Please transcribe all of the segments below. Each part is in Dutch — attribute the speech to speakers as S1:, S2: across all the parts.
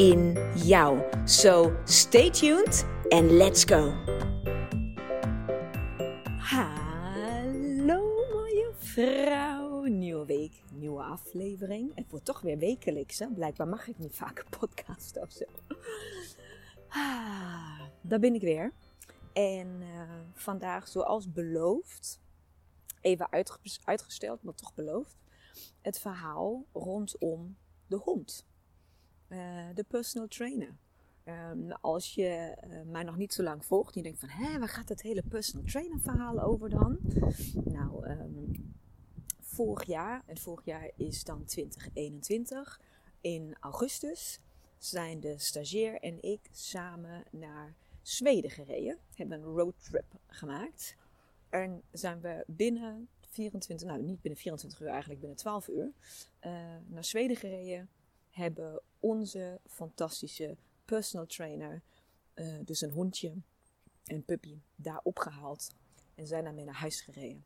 S1: in jou. So stay tuned and let's go. Hallo mooie vrouw. Nieuwe week, nieuwe aflevering. Het wordt toch weer wekelijks. Hè? Blijkbaar mag ik niet vaker podcasten of zo. Ah, daar ben ik weer. En uh, vandaag, zoals beloofd, even uitgesteld, maar toch beloofd, het verhaal rondom de hond. Uh, de personal trainer. Um, als je uh, mij nog niet zo lang volgt, je denkt van, hé, waar gaat het hele personal trainer verhaal over dan? Nou, um, vorig jaar, en vorig jaar is dan 2021, in augustus zijn de stagiair en ik samen naar Zweden gereden. Hebben een roadtrip gemaakt. En zijn we binnen 24, nou niet binnen 24 uur, eigenlijk binnen 12 uur, uh, naar Zweden gereden. Hebben onze fantastische personal trainer, uh, dus een hondje, een puppy, daar opgehaald. En zijn daarmee naar huis gereden.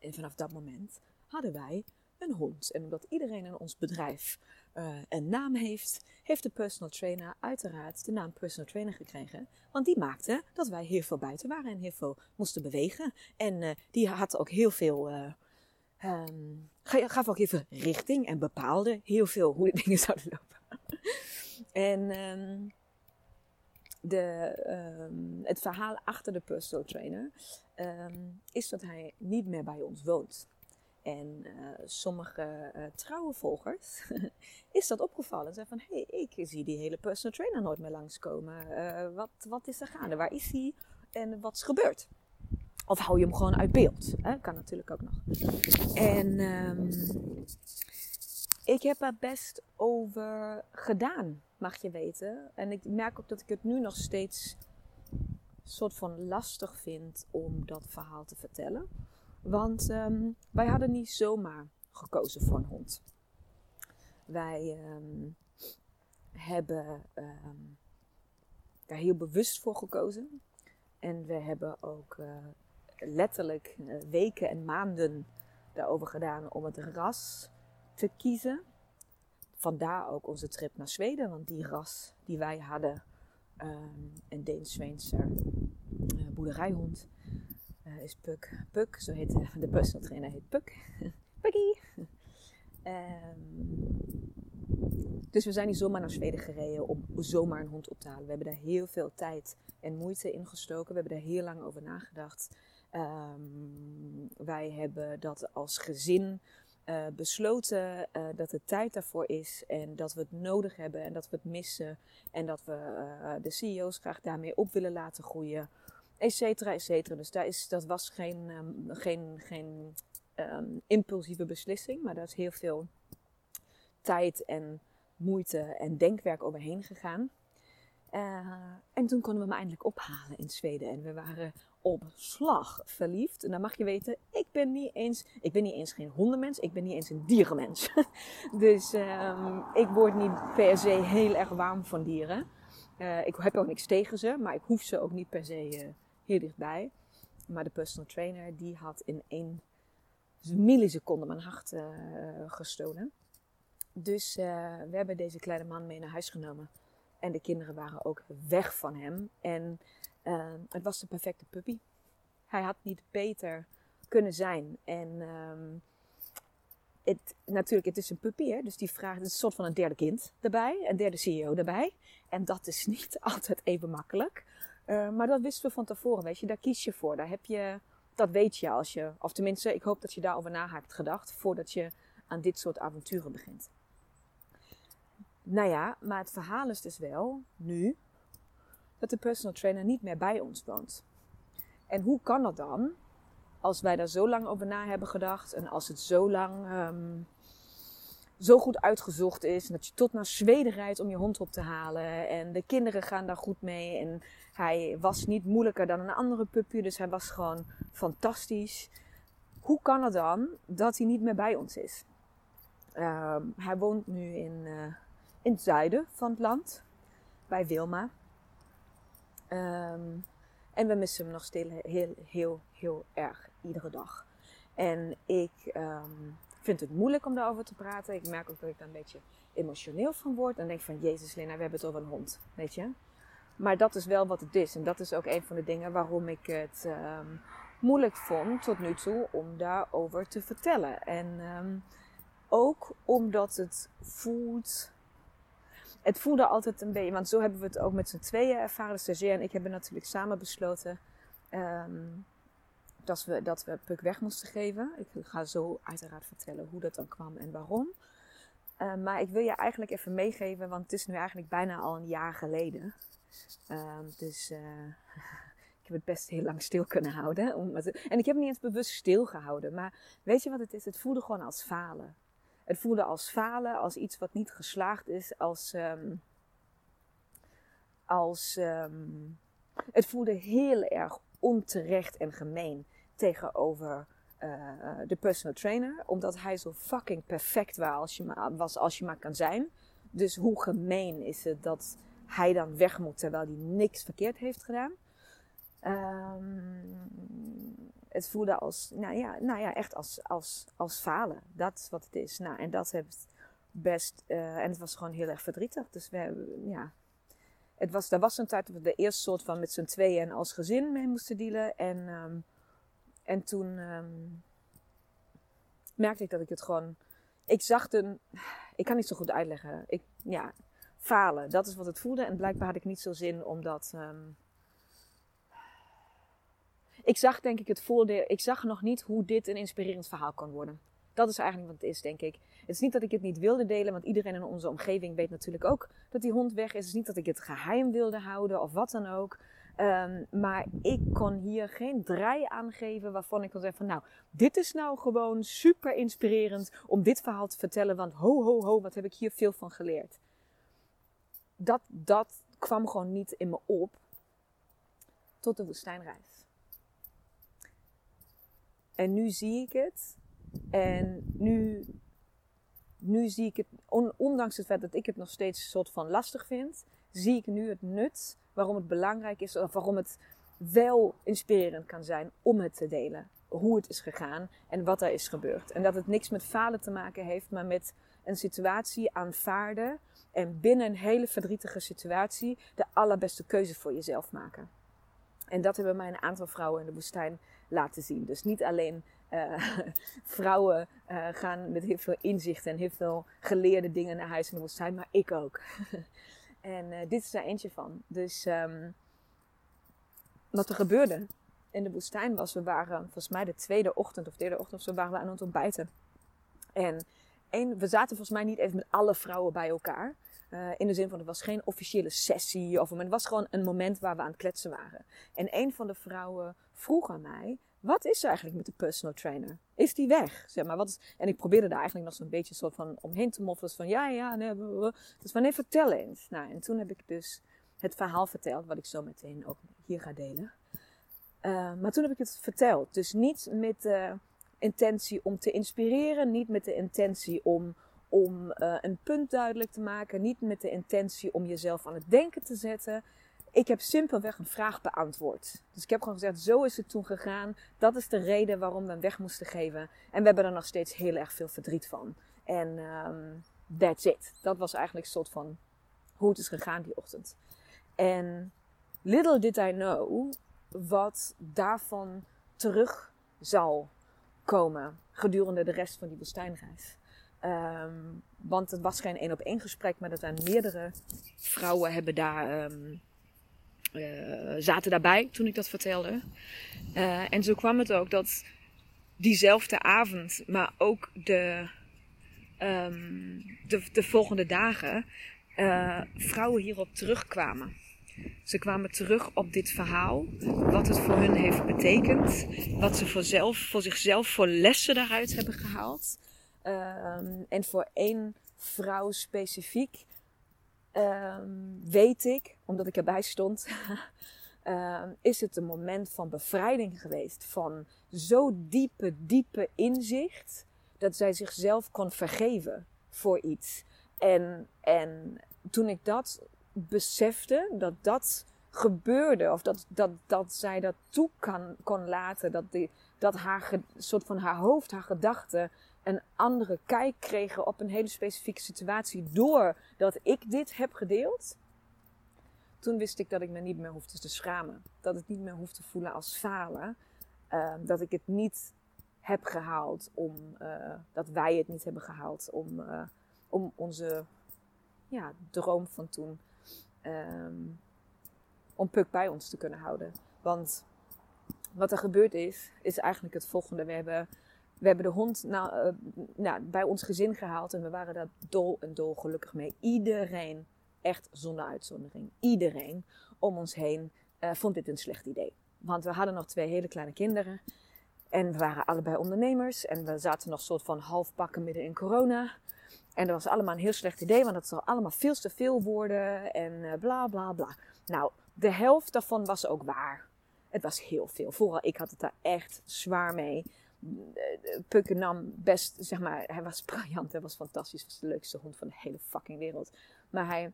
S1: En vanaf dat moment hadden wij een hond. En omdat iedereen in ons bedrijf uh, een naam heeft, heeft de personal trainer uiteraard de naam personal trainer gekregen. Want die maakte dat wij heel veel buiten waren en heel veel moesten bewegen. En uh, die had ook heel veel. Uh, um, gaf ook heel veel richting en bepaalde heel veel hoe de dingen zouden lopen. en um, de, um, het verhaal achter de personal trainer is dat hij niet meer bij ons woont. En uh, sommige uh, trouwe volgers is dat opgevallen. Ze van, hé, hey, ik zie die hele personal trainer nooit meer langskomen. Uh, wat, wat is er gaande? Waar is hij? En wat is gebeurd? Of hou je hem gewoon uit beeld? Hè? Kan natuurlijk ook nog. En um, ik heb er best over gedaan, mag je weten. En ik merk ook dat ik het nu nog steeds soort van lastig vind om dat verhaal te vertellen. Want um, wij hadden niet zomaar gekozen voor een hond. Wij um, hebben um, daar heel bewust voor gekozen. En we hebben ook uh, letterlijk uh, weken en maanden daarover gedaan om het ras te kiezen. Vandaar ook onze trip naar Zweden, want die ras die wij hadden, een Deens-Zweedse uh, boerderijhond, uh, is Puk. Puk, zo heet de, personal trainer, heet Puk. Pukkie! Um, dus we zijn niet zomaar naar Zweden gereden om zomaar een hond op te halen. We hebben daar heel veel tijd en moeite in gestoken. We hebben daar heel lang over nagedacht. Um, wij hebben dat als gezin uh, besloten uh, dat het tijd daarvoor is en dat we het nodig hebben en dat we het missen en dat we uh, de CEO's graag daarmee op willen laten groeien et cetera, et cetera. Dus daar is, dat was geen, um, geen, geen um, impulsieve beslissing, maar daar is heel veel tijd en moeite en denkwerk overheen gegaan. En toen konden we hem eindelijk ophalen in Zweden. En we waren op slag verliefd. En dan mag je weten, ik ben niet eens, ik ben niet eens geen hondenmens, ik ben niet eens een dierenmens. dus um, ik word niet per se heel erg warm van dieren. Uh, ik heb ook niks tegen ze, maar ik hoef ze ook niet per se uh, heel dichtbij. Maar de personal trainer die had in één milliseconde mijn hart uh, gestolen. Dus we hebben deze kleine man mee naar huis genomen. En de kinderen waren ook weg van hem. En uh, het was de perfecte puppy. Hij had niet beter kunnen zijn. En um, het, natuurlijk, het is een puppy, hè? dus die vraagt, het is een soort van een derde kind erbij, een derde CEO erbij. En dat is niet altijd even makkelijk. Uh, maar dat wisten we van tevoren, weet je, daar kies je voor. Daar heb je, dat weet je als je, of tenminste, ik hoop dat je daarover na hebt gedacht voordat je aan dit soort avonturen begint. Nou ja, maar het verhaal is dus wel, nu, dat de personal trainer niet meer bij ons woont. En hoe kan dat dan, als wij daar zo lang over na hebben gedacht en als het zo lang um, zo goed uitgezocht is. En dat je tot naar Zweden rijdt om je hond op te halen. En de kinderen gaan daar goed mee. En hij was niet moeilijker dan een andere puppy. Dus hij was gewoon fantastisch. Hoe kan het dan dat hij niet meer bij ons is? Ehm, hij woont nu in, uh, in het zuiden van het land. Bij Wilma. Ehm, en we missen hem nog steeds heel, heel, heel erg. Iedere dag. En ik um, vind het moeilijk om daarover te praten. Ik merk ook dat ik daar een beetje emotioneel van word. En denk van, Jezus Lena, we hebben over een hond. Weet je? Maar dat is wel wat het is. En dat is ook een van de dingen waarom ik het um, moeilijk vond tot nu toe om daarover te vertellen. En ook omdat het voelt. Het voelde altijd een beetje, want zo hebben we het ook met z'n tweeën ervaren. De stagiair en ik hebben natuurlijk samen besloten um, dat, we, dat we Puk weg moesten geven. Ik ga zo uiteraard vertellen hoe dat dan kwam en waarom. Uh, maar ik wil je eigenlijk even meegeven, want het is nu eigenlijk bijna al een jaar geleden. Uh, dus uh, ik heb het best heel lang stil kunnen houden. en ik heb het niet eens bewust stilgehouden. Maar weet je wat het is? Het voelde gewoon als falen. Het voelde als falen, als iets wat niet geslaagd is, als. Um, als um, het voelde heel erg onterecht en gemeen tegenover uh, de personal trainer. Omdat hij zo fucking perfect was als, je maar, was als je maar kan zijn. Dus hoe gemeen is het dat hij dan weg moet terwijl hij niks verkeerd heeft gedaan. Um, het voelde als, nou ja, nou ja echt als, als, als falen. Dat is wat het is. Nou, en dat heeft best, uh, en het was gewoon heel erg verdrietig. Dus we ja. Het was, er was een tijd dat we de eerste soort van met z'n tweeën als gezin mee moesten dealen. En, um, en toen um, merkte ik dat ik het gewoon, ik zag een, ik kan niet zo goed uitleggen. Ik, ja, falen, dat is wat het voelde. En blijkbaar had ik niet zo zin om dat ik zag denk ik het voordeel. Ik zag nog niet hoe dit een inspirerend verhaal kan worden. Dat is eigenlijk wat het is, denk ik. Het is niet dat ik het niet wilde delen, want iedereen in onze omgeving weet natuurlijk ook dat die hond weg is. Het is niet dat ik het geheim wilde houden of wat dan ook. Um, maar ik kon hier geen draai aangeven waarvan ik kon zeggen van nou, dit is nou gewoon super inspirerend om dit verhaal te vertellen. Want ho, ho, ho, wat heb ik hier veel van geleerd. Dat, dat kwam gewoon niet in me op tot de woestijnreis. En nu zie ik het. En nu, nu zie ik het, ondanks het feit dat ik het nog steeds een soort van lastig vind, zie ik nu het nut waarom het belangrijk is, of waarom het wel inspirerend kan zijn om het te delen. Hoe het is gegaan en wat er is gebeurd. En dat het niks met falen te maken heeft, maar met een situatie aanvaarden en binnen een hele verdrietige situatie de allerbeste keuze voor jezelf maken. En dat hebben mij een aantal vrouwen in de woestijn laten zien. Dus niet alleen uh, vrouwen uh, gaan met heel veel inzicht en heel veel geleerde dingen naar huis in de woestijn, maar ik ook. en uh, dit is er eentje van. Dus um, wat er gebeurde in de woestijn was, we waren volgens mij de tweede ochtend of derde ochtend zo, waren we aan het ontbijten. En een, we zaten volgens mij niet even met alle vrouwen bij elkaar. Uh, in de zin van, het was geen officiële sessie. Of, het was gewoon een moment waar we aan het kletsen waren. En een van de vrouwen vroeg aan mij, wat is er eigenlijk met de personal trainer? Is die weg? Zeg maar, wat is... En ik probeerde daar eigenlijk nog zo'n beetje soort van omheen te moffelen. Van ja, ja, nee. Dus wanneer vertel eens. Nou, en toen heb ik dus het verhaal verteld, wat ik zo meteen ook hier ga delen. Uh, maar toen heb ik het verteld. Dus niet met de intentie om te inspireren, niet met de intentie om om uh, een punt duidelijk te maken, niet met de intentie om jezelf aan het denken te zetten. Ik heb simpelweg een vraag beantwoord. Dus ik heb gewoon gezegd: zo is het toen gegaan. Dat is de reden waarom we hem weg moesten geven. En we hebben er nog steeds heel erg veel verdriet van. En um, that's it. Dat was eigenlijk een soort van hoe het is gegaan die ochtend. En little did I know wat daarvan terug zal komen gedurende de rest van die woestijnreis. Um, want het was geen één op één gesprek, maar dat er meerdere vrouwen hebben daar, um, uh, zaten daarbij toen ik dat vertelde. Uh, en zo kwam het ook dat diezelfde avond, maar ook de, um, de, de, volgende dagen, uh, vrouwen hierop terugkwamen. Ze kwamen terug op dit verhaal, wat het voor hun heeft betekend, wat ze voor, zelf, voor zichzelf voor lessen daaruit hebben gehaald. Ehm, en voor één vrouw specifiek ehm, weet ik, omdat ik erbij stond, ehm, is het een moment van bevrijding geweest. Van zo diepe, diepe inzicht dat zij zichzelf kon vergeven voor iets. En, en toen ik dat besefte, dat dat gebeurde, of dat, dat, dat zij dat toe kan, kon laten, dat, die, dat haar soort van haar hoofd, haar gedachten een andere kijk kregen op een hele specifieke situatie doordat ik dit heb gedeeld. Toen wist ik dat ik me niet meer hoefde te schamen. Dat het niet meer hoefde te voelen als falen. Ehm, dat ik het niet heb gehaald om, uh, dat wij het niet hebben gehaald om, uh, om onze ja, droom van toen, um, om Puk bij ons te kunnen houden. Want wat er gebeurd is, is eigenlijk het volgende. We hebben, we hebben de hond uh, nou, bij ons gezin gehaald en we waren daar dol en dol gelukkig mee. Iedereen, echt zonder uitzondering, iedereen om ons heen vond dit een slecht idee. Want we hadden nog twee hele kleine kinderen. En we waren allebei ondernemers. En we zaten nog soort van half pakken midden in corona. En dat was allemaal een heel slecht idee, want het zou allemaal veel te veel worden. En uh, bla bla bla. Nou, de helft daarvan was ook waar. Het was heel veel. Vooral ik had het daar echt zwaar mee. Pukke nam best, zeg maar, hij was briljant. Hij was fantastisch. Was de leukste hond van de hele fucking wereld. Maar hij,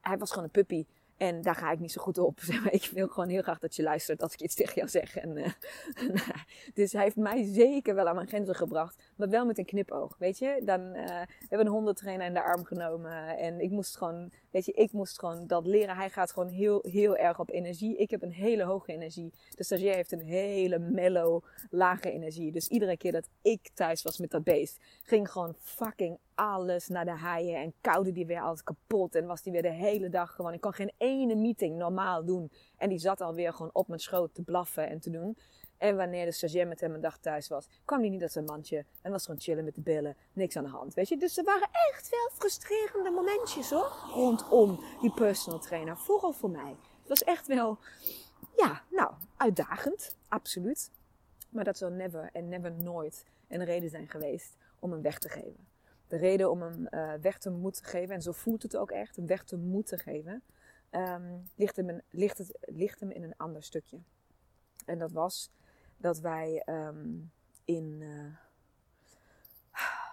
S1: hij was gewoon een puppy. En daar ga ik niet zo goed op. Ik wil gewoon heel graag dat je luistert als ik iets tegen jou zeg. En, uh, dus hij heeft mij zeker wel aan mijn grenzen gebracht. Maar wel met een knipoog. Weet je, dan uh, we hebben een hondentrainer in de arm genomen. En ik moest gewoon, weet je, ik moest gewoon dat leren. Hij gaat gewoon heel, heel erg op energie. Ik heb een hele hoge energie. De stagiair heeft een hele mellow, lage energie. Dus iedere keer dat ik thuis was met dat beest, ging gewoon fucking alles naar de haaien en koude die weer alles kapot. En was die weer de hele dag gewoon. Ik kon geen ene meeting normaal doen. En die zat alweer gewoon op mijn schoot te blaffen en te doen. En wanneer de stagiair met hem een dag thuis was, kwam hij niet uit zijn mandje. En was gewoon chillen met de billen. Niks aan de hand, weet je. Dus er waren echt wel frustrerende momentjes hoor. Rondom die personal trainer. Vooral voor mij. Het was echt wel, ja, nou, uitdagend. Absoluut. Maar dat zou never en never nooit een reden zijn geweest om hem weg te geven de reden om hem uh, weg te moeten geven, en zo voelt het ook echt, hem weg te moeten geven, um, ligt, ligt, het, ligt hem in een ander stukje. En dat was dat wij um, in uh,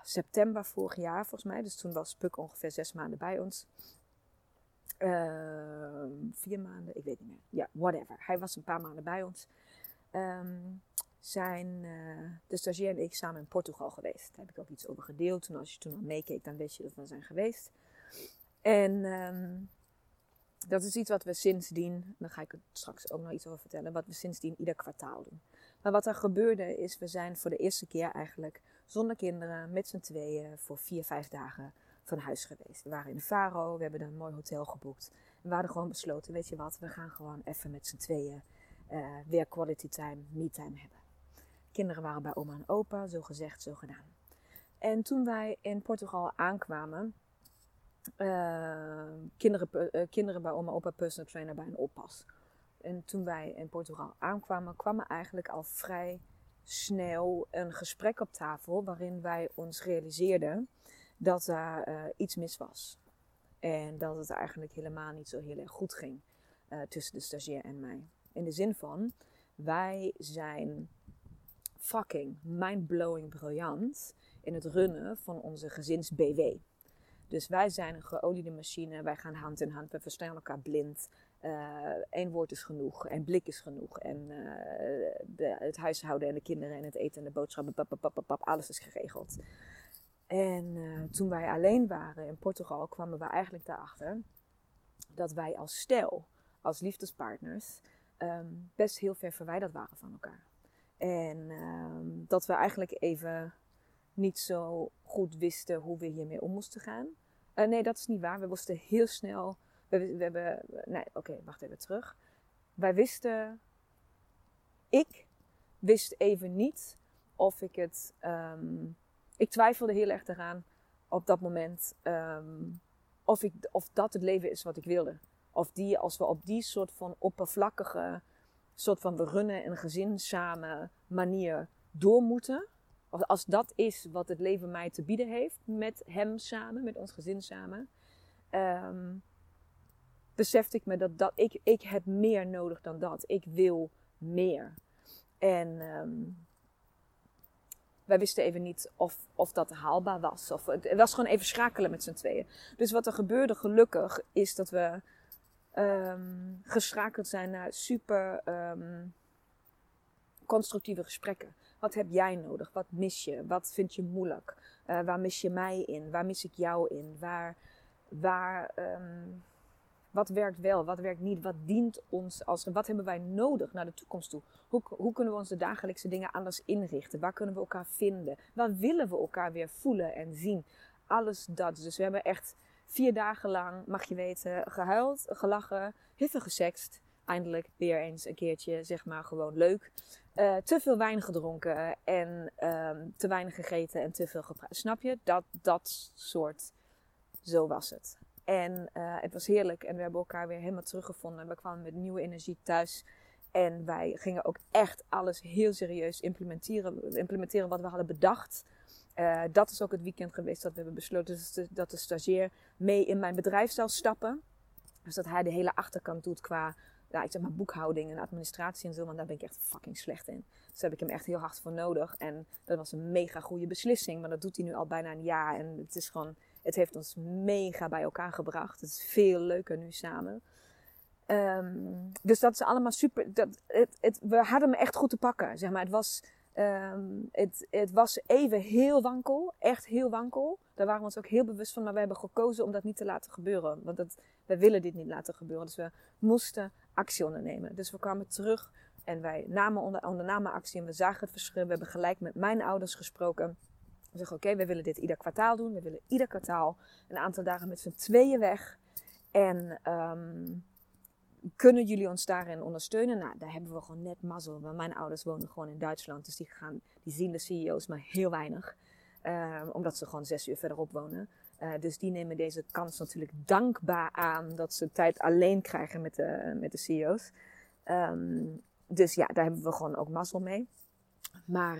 S1: september vorig jaar, volgens mij, dus toen was Puk ongeveer zes maanden bij ons. Uh, vier maanden, ik weet niet meer. Ja, whatever. Hij was een paar maanden bij ons. Um, zijn uh, de stagiair en ik samen in Portugal geweest. Daar heb ik ook iets over gedeeld. Toen, als je toen al meekeek, dan wist je dat we zijn geweest. En dat is iets wat we sindsdien, daar ga ik het straks ook nog iets over vertellen, wat we sindsdien ieder kwartaal doen. Maar wat er gebeurde is, we zijn voor de eerste keer eigenlijk zonder kinderen, met z'n tweeën, voor vier, vijf dagen van huis geweest. We waren in Faro, we hebben een mooi hotel geboekt. We hadden gewoon besloten, weet je wat, we gaan gewoon even met z'n tweeën uh, weer quality time, me time hebben. Kinderen waren bij oma en opa, zo gezegd, zo gedaan. En toen wij in Portugal aankwamen, uh, kinderen, uh, kinderen bij oma en opa, personal trainer bij een oppas. En toen wij in Portugal aankwamen, kwam er eigenlijk al vrij snel een gesprek op tafel waarin wij ons realiseerden dat daar uh, iets mis was. En dat het eigenlijk helemaal niet zo heel erg goed ging tussen de stagiair en mij. In de zin van, wij zijn fucking mindblowing briljant in het runnen van onze gezins-BW. Dus wij zijn een geoliede machine, wij gaan hand in hand, we verstaan elkaar blind. Eén uh, woord is genoeg en blik is genoeg. En uh, de, het huishouden en de kinderen en het eten en de boodschappen, pap, pap, pap, pap alles is geregeld. En uh, toen wij alleen waren in Portugal, kwamen we eigenlijk daarachter dat wij als stel, als liefdespartners, um, best heel ver verwijderd waren van elkaar. En um, dat we eigenlijk even niet zo goed wisten hoe we hiermee om moesten gaan. Nee, dat is niet waar. We wisten heel snel. We, we hebben. Nee, oké, wacht even terug. Wij wisten. Ik wist even niet of ik het. Um, ik twijfelde heel erg eraan op dat moment. Um, of, ik, of dat het leven is wat ik wilde. Of die, als we op die soort van oppervlakkige, soort van we runnen een gezin samen manier door moeten. Of als dat is wat het leven mij te bieden heeft met hem samen, met ons gezin samen. Um, besefte ik me dat, dat ik, ik heb meer nodig dan dat. Ik wil meer. En um, wij wisten even niet of, of dat haalbaar was. Of, het was gewoon even schakelen met z'n tweeën. Dus wat er gebeurde gelukkig is dat we um, geschakeld zijn naar super um, constructieve gesprekken. Wat heb jij nodig? Wat mis je? Wat vind je moeilijk? Uh, waar mis je mij in? Waar mis ik jou in? Waar, waar, wat werkt wel? Wat werkt niet? Wat dient ons als. Wat hebben wij nodig naar de toekomst toe? Hoe, hoe kunnen we onze dagelijkse dingen anders inrichten? Waar kunnen we elkaar vinden? Waar willen we elkaar weer voelen en zien? Alles dat. Dus we hebben echt vier dagen lang, mag je weten, gehuild, gelachen, veel gesext. Eindelijk weer eens een keertje, zeg maar, gewoon leuk. Uh, te veel wijn gedronken en um, te weinig gegeten en te veel gepraat. Snap je? Dat, dat soort. Zo was het. En uh, het was heerlijk en we hebben elkaar weer helemaal teruggevonden. We kwamen met nieuwe energie thuis. En wij gingen ook echt alles heel serieus implementeren, implementeren wat we hadden bedacht. Uh, dat is ook het weekend geweest dat we hebben besloten dat de stagiair mee in mijn bedrijf zou stappen. Dus dat hij de hele achterkant doet qua ik zeg maar boekhouding en administratie en zo. Want daar ben ik echt fucking slecht in. Dus daar heb ik hem echt heel hard voor nodig. En dat was een mega goede beslissing. Maar dat doet hij nu al bijna een jaar. En het is gewoon, het heeft ons mega bij elkaar gebracht. Het is veel leuker nu samen. Um, dus dat is allemaal super. Dat, het, we hadden hem echt goed te pakken. Zeg maar. Het was Um, het, het, was even heel wankel, echt heel wankel. Daar waren we ons ook heel bewust van, maar we hebben gekozen om dat niet te laten gebeuren. Want dat, we willen dit niet laten gebeuren. Dus we moesten actie ondernemen. Dus we kwamen terug en wij namen onder, ondernamen actie en we zagen het verschil. We hebben gelijk met mijn ouders gesproken. We zeggen, oké, we willen dit ieder kwartaal doen. We willen ieder kwartaal een aantal dagen met z'n tweeën weg. En um, kunnen jullie ons daarin ondersteunen? Nou, daar hebben we gewoon net mazzel. Want mijn ouders wonen gewoon in Duitsland. Dus die, gaan, die zien de CEO's maar heel weinig. Uh, omdat ze gewoon zes uur verderop wonen. Uh, dus die nemen deze kans natuurlijk dankbaar aan dat ze tijd alleen krijgen met de, met de CEO's. Um, dus ja, daar hebben we gewoon ook mazzel mee. Maar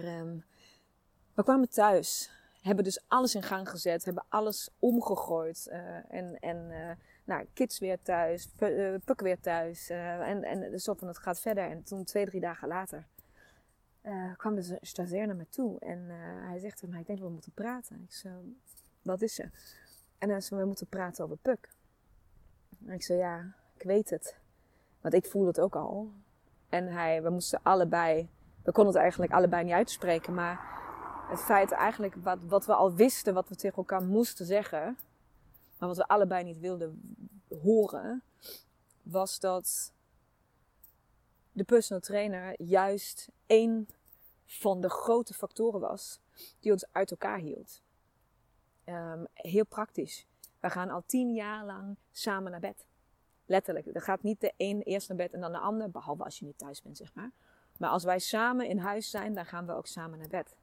S1: we kwamen thuis. Hebben dus alles in gang gezet. Hebben alles omgegooid. Uh, en en uh, nou, kids weer thuis, eh, Puk weer thuis. En, en soort van het gaat verder. En toen twee, drie dagen later kwam de stagiair naar me toe. En hij zegt ik denk dat we moeten praten. Ik zei, wat is er? En hij zei, we moeten praten over Puk. En ik zei, ja, ik weet het. Want ik voelde het ook al. En hij, we moesten allebei, we konden het eigenlijk allebei niet uitspreken. Maar het feit eigenlijk, wat, wat we al wisten, wat we tegen elkaar moesten zeggen maar wat we allebei niet wilden horen, was dat de personal trainer juist een van de grote factoren was die ons uit elkaar hield. Um, heel praktisch. We gaan al tien jaar lang samen naar bed. Letterlijk. Er gaat niet de een eerst naar bed en dan de ander, behalve als je niet thuis bent, zeg maar. Maar als wij samen in huis zijn, dan gaan we ook samen naar bed.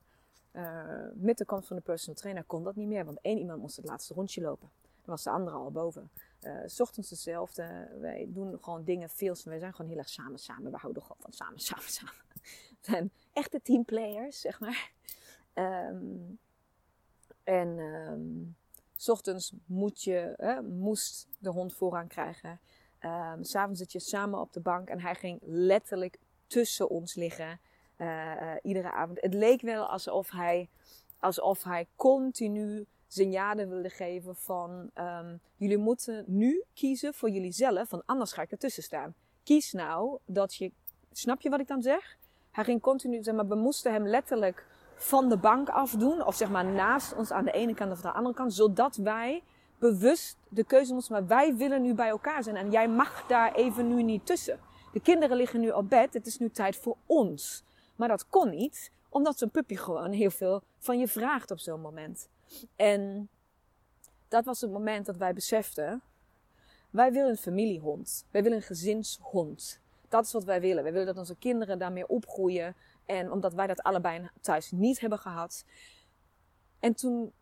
S1: Uh, met de komst van de personal trainer kon dat niet meer, want één iemand moest het laatste rondje lopen was de andere al boven. Uh, s ochtends hetzelfde. Wij doen gewoon dingen veel. Wij zijn gewoon heel erg samen, samen. We houden gewoon van samen, samen, samen. We zijn echte teamplayers, zeg maar. Um, en um, s ochtends moet je, moest de hond voorrang krijgen. Um, S'avonds zit je samen op de bank en hij ging letterlijk tussen ons liggen. Uh, iedere avond. Het leek wel alsof hij, alsof hij continu signalen wilde geven van um, jullie moeten nu kiezen voor jullie zelf, want anders ga ik ertussen staan. Kies nou dat je, snap je wat ik dan zeg? Hij ging continu, zeg maar, we moesten hem letterlijk van de bank afdoen, of zeg maar naast ons aan de ene kant of de andere kant, zodat wij bewust de keuze moesten, maar wij willen nu bij elkaar zijn en jij mag daar even nu niet tussen. De kinderen liggen nu op bed, het is nu tijd voor ons. Maar dat kon niet, omdat zo'n puppy gewoon heel veel van je vraagt op zo'n moment. En dat was het moment dat wij beseften: wij willen een familiehond. Wij willen een gezinshond. Dat is wat wij willen. Wij willen dat onze kinderen daarmee opgroeien. En omdat wij dat allebei thuis niet hebben gehad. En toen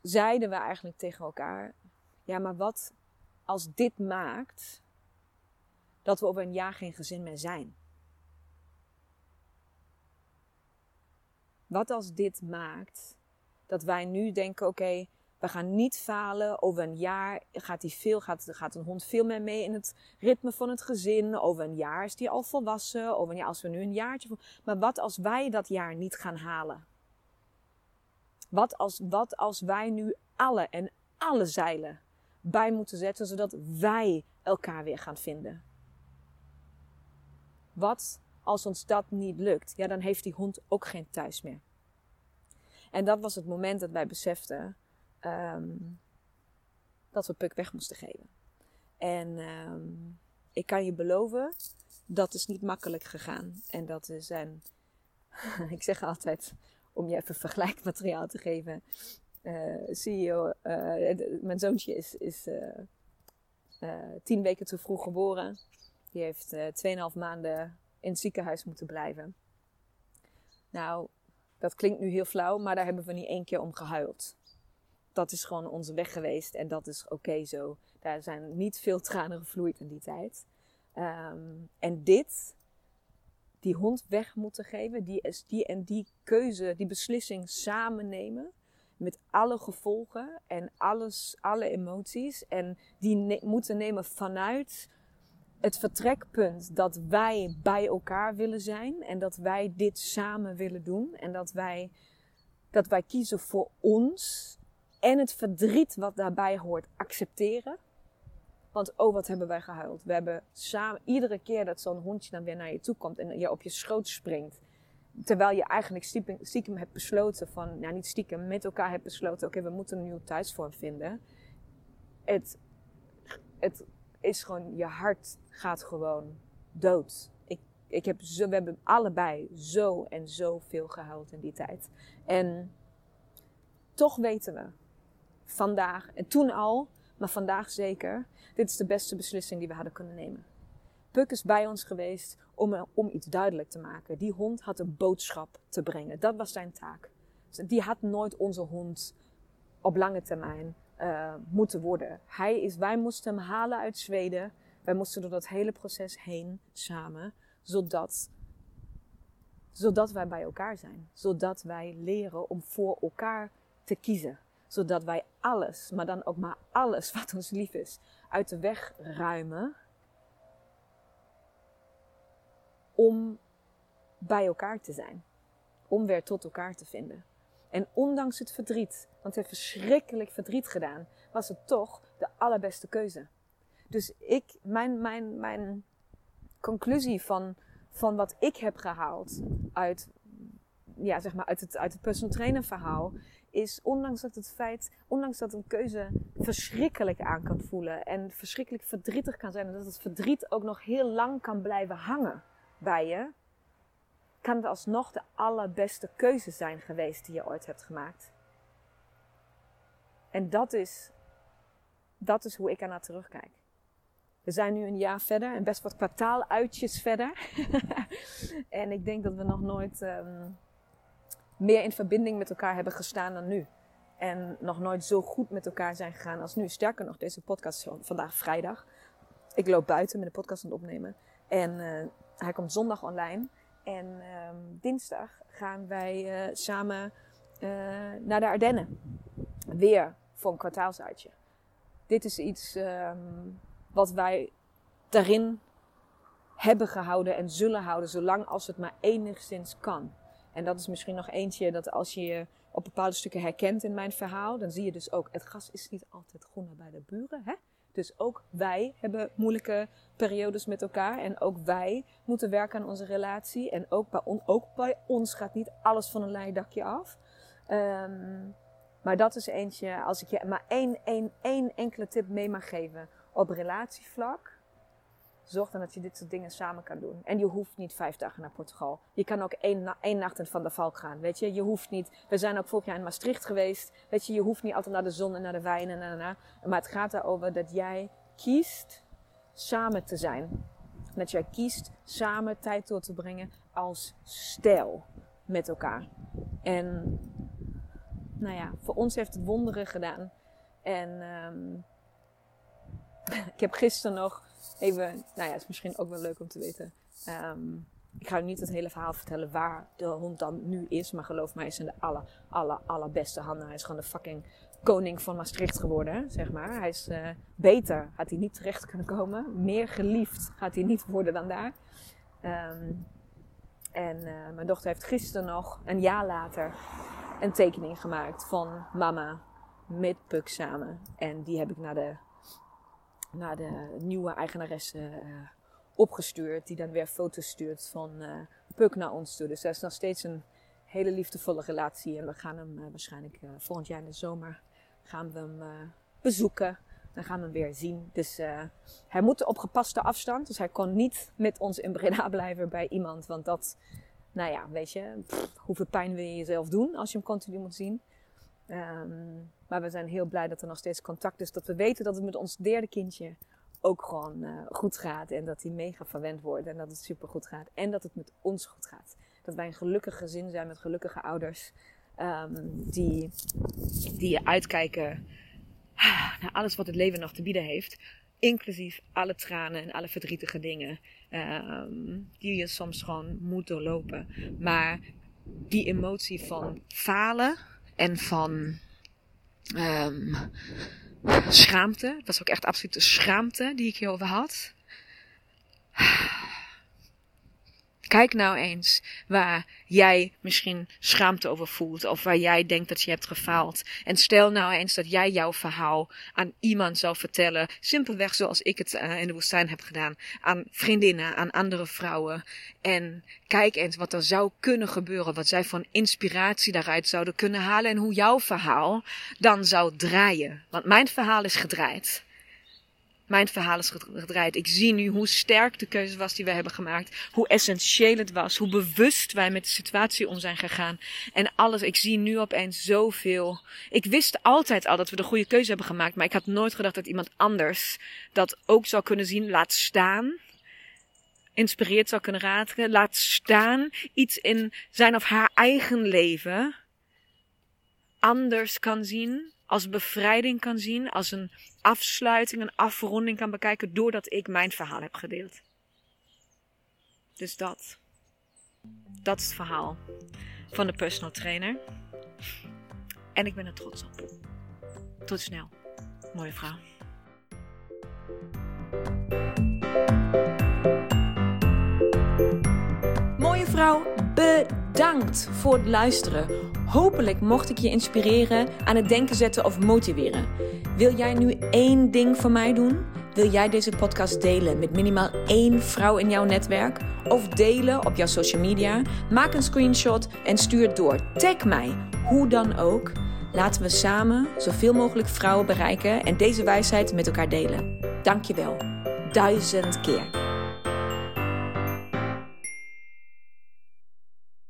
S1: zeiden we eigenlijk tegen elkaar: ja, maar wat als dit maakt dat we over een jaar geen gezin meer zijn? Wat als dit maakt dat wij nu denken: oké, we gaan niet falen. Over een jaar gaat, die veel, gaat, gaat een hond veel meer mee in het ritme van het gezin. Over een jaar is die al volwassen. Over een jaar, als we nu een jaartje. Maar wat als wij dat jaar niet gaan halen? Wat als, wat als wij nu alle en alle zeilen bij moeten zetten, zodat wij elkaar weer gaan vinden? Wat als ons dat niet lukt? Ja, dan heeft die hond ook geen thuis meer. En dat was het moment dat wij beseften um, dat we Puk weg moesten geven. En um, ik kan je beloven, dat is niet makkelijk gegaan. En dat een, ik zeg altijd, om je even vergelijkmateriaal te geven. Uh, CEO, uh, mijn zoontje is, is uh, tien weken te vroeg geboren. Die heeft 2,5 maanden in het ziekenhuis moeten blijven. Nou, dat klinkt nu heel flauw, maar daar hebben we niet één keer om gehuild. Dat is gewoon onze weg geweest en dat is oké zo. Daar zijn niet veel tranen gevloeid in die tijd. Um, en dit, die hond weg moeten geven, die, die, en die keuze, die beslissing samen nemen. Met alle gevolgen en alles, alle emoties. En die moeten nemen vanuit het vertrekpunt dat wij bij elkaar willen zijn en dat wij dit samen willen doen en dat wij, dat wij kiezen voor ons en het verdriet wat daarbij hoort accepteren. Want oh, wat hebben wij gehuild. We hebben samen, iedere keer dat zo'n hondje dan weer naar je toe komt en je op je schoot springt. Terwijl je eigenlijk stiekem, hebt besloten van, nou niet stiekem, met elkaar hebt besloten, oké, we moeten een nieuwe thuisvorm vinden. Het, het is gewoon, je hart gaat gewoon dood. Ik, ik heb zo, we hebben allebei zo en zoveel gehuild in die tijd. En toch weten we, vandaag en toen al, maar vandaag zeker, dit is de beste beslissing die we hadden kunnen nemen. Puk is bij ons geweest om, om iets duidelijk te maken. Die hond had een boodschap te brengen. Dat was zijn taak. Die had nooit onze hond op lange termijn uh, moeten worden. Hij is, wij moesten hem halen uit Zweden. Wij moesten door dat hele proces heen samen, zodat, zodat wij bij elkaar zijn. Zodat wij leren om voor elkaar te kiezen. Zodat wij alles, maar dan ook maar alles wat ons lief is, uit de weg ruimen. Om bij elkaar te zijn. Om weer tot elkaar te vinden. En ondanks het verdriet, want het heeft verschrikkelijk verdriet gedaan, was het toch de allerbeste keuze. Dus ik, mijn, mijn, mijn conclusie van, van wat ik heb gehaald uit, ja, zeg maar uit, het, uit het personal trainer verhaal, is ondanks dat het feit, ondanks dat een keuze verschrikkelijk aan kan voelen en verschrikkelijk verdrietig kan zijn en dat het verdriet ook nog heel lang kan blijven hangen bij je, kan het alsnog de allerbeste keuze zijn geweest die je ooit hebt gemaakt. En dat is, dat is hoe ik ernaar terugkijk. We zijn nu een jaar verder en best wat kwartaaluitjes verder. en ik denk dat we nog nooit um, meer in verbinding met elkaar hebben gestaan dan nu. En nog nooit zo goed met elkaar zijn gegaan als nu. Sterker nog, deze podcast vandaag vrijdag. Ik loop buiten met de podcast aan het opnemen. En uh, hij komt zondag online. En um, dinsdag gaan wij uh, samen uh, naar de Ardennen. Weer voor een kwartaalsuitje. Dit is iets um, wat wij daarin hebben gehouden en zullen houden, zolang als het maar enigszins kan. En dat is misschien nog eentje dat als je je op bepaalde stukken herkent in mijn verhaal, dan zie je dus ook, het gras is niet altijd groener bij de buren. Hè? Dus ook wij hebben moeilijke periodes met elkaar. En ook wij moeten werken aan onze relatie. En ook bij, ook bij ons gaat niet alles van een leidakje af. Um, maar dat is eentje, als ik je maar één, één, één enkele tip mee mag geven op relatievlak. Zorg dan dat je dit soort dingen samen kan doen. En je hoeft niet vijf dagen naar Portugal. Je kan ook één, één nacht in Van der Valk gaan. Weet je, je hoeft niet. We zijn ook vorig jaar in Maastricht geweest. Weet je, je hoeft niet altijd naar de zon en naar de wijn en. Maar het gaat erover dat jij kiest samen te zijn. Dat jij kiest samen tijd door te brengen als stijl met elkaar. En nou ja, voor ons heeft het wonderen gedaan. En um, ik heb gisteren nog even, nou ja, is misschien ook wel leuk om te weten. Um, Ik ga niet het hele verhaal vertellen waar de hond dan nu is. Maar geloof mij, hij is in de aller, aller, allerbeste handen. Hij is gewoon de fucking koning van Maastricht geworden, zeg maar. Hij is uh, beter, had hij niet terecht kunnen komen. Meer geliefd gaat hij niet worden dan daar. Um, en uh, mijn dochter heeft gisteren nog, een jaar later, een tekening gemaakt van mama met Puk samen. En die heb ik naar de, naar de nieuwe eigenaresse uh, opgestuurd. Die dan weer foto's stuurt van uh, Puk naar ons toe. Dus dat is nog steeds een hele liefdevolle relatie. En we gaan hem waarschijnlijk volgend jaar in de zomer gaan we hem bezoeken. Dan gaan we hem weer zien. Dus hij moet op gepaste afstand. Dus hij kon niet met ons in Breda blijven bij iemand. Want dat, nou ja, weet je, hoeveel pijn wil je jezelf doen als je hem continu moet zien. Um, maar we zijn heel blij dat er nog steeds contact is. Dat we weten dat het met ons derde kindje ook gewoon uh, goed gaat. En dat hij mega verwend wordt. En dat het super goed gaat. En dat het met ons goed gaat. Dat wij een gelukkig gezin zijn met gelukkige ouders. Um, die, die uitkijken naar alles wat het leven nog te bieden heeft. Inclusief alle tranen en alle verdrietige dingen. Um, die je soms gewoon moet doorlopen. Maar die emotie van falen en van um, schaamte. Dat was ook echt absoluut de schaamte die ik hierover had. Kijk nou eens waar jij misschien schaamte over voelt of waar jij denkt dat je hebt gefaald. En stel nou eens dat jij jouw verhaal aan iemand zou vertellen, simpelweg zoals ik het uh, in de woestijn heb gedaan, aan vriendinnen, aan andere vrouwen. En kijk eens wat er zou kunnen gebeuren, wat zij van inspiratie daaruit zouden kunnen halen en hoe jouw verhaal dan zou draaien. Want mijn verhaal is gedraaid. Mijn verhaal is gedraaid. Ik zie nu hoe sterk de keuze was die wij hebben gemaakt. Hoe essentieel het was. Hoe bewust wij met de situatie om zijn gegaan. En alles. Ik zie nu opeens zoveel. Ik wist altijd al dat we de goede keuze hebben gemaakt. Maar ik had nooit gedacht dat iemand anders dat ook zou kunnen zien. Laat staan. Inspireerd zou kunnen raken. Laat staan. Iets in zijn of haar eigen leven anders kan zien als bevrijding kan zien, als een afsluiting, een afronding kan bekijken doordat ik mijn verhaal heb gedeeld. Dus dat. Dat is het verhaal van de personal trainer. En ik ben er trots op. Tot snel. Mooie vrouw. Mooie vrouw, bedankt voor het luisteren. Hopelijk mocht ik je inspireren, aan het denken zetten of motiveren. Wil jij nu één ding voor mij doen? Wil jij deze podcast delen met minimaal één vrouw in jouw netwerk? Of delen op jouw social media? Maak een screenshot en stuur het door. Tag mij, hoe dan ook. Laten we samen zoveel mogelijk vrouwen bereiken en deze wijsheid met elkaar delen. Dankjewel. Duizend keer.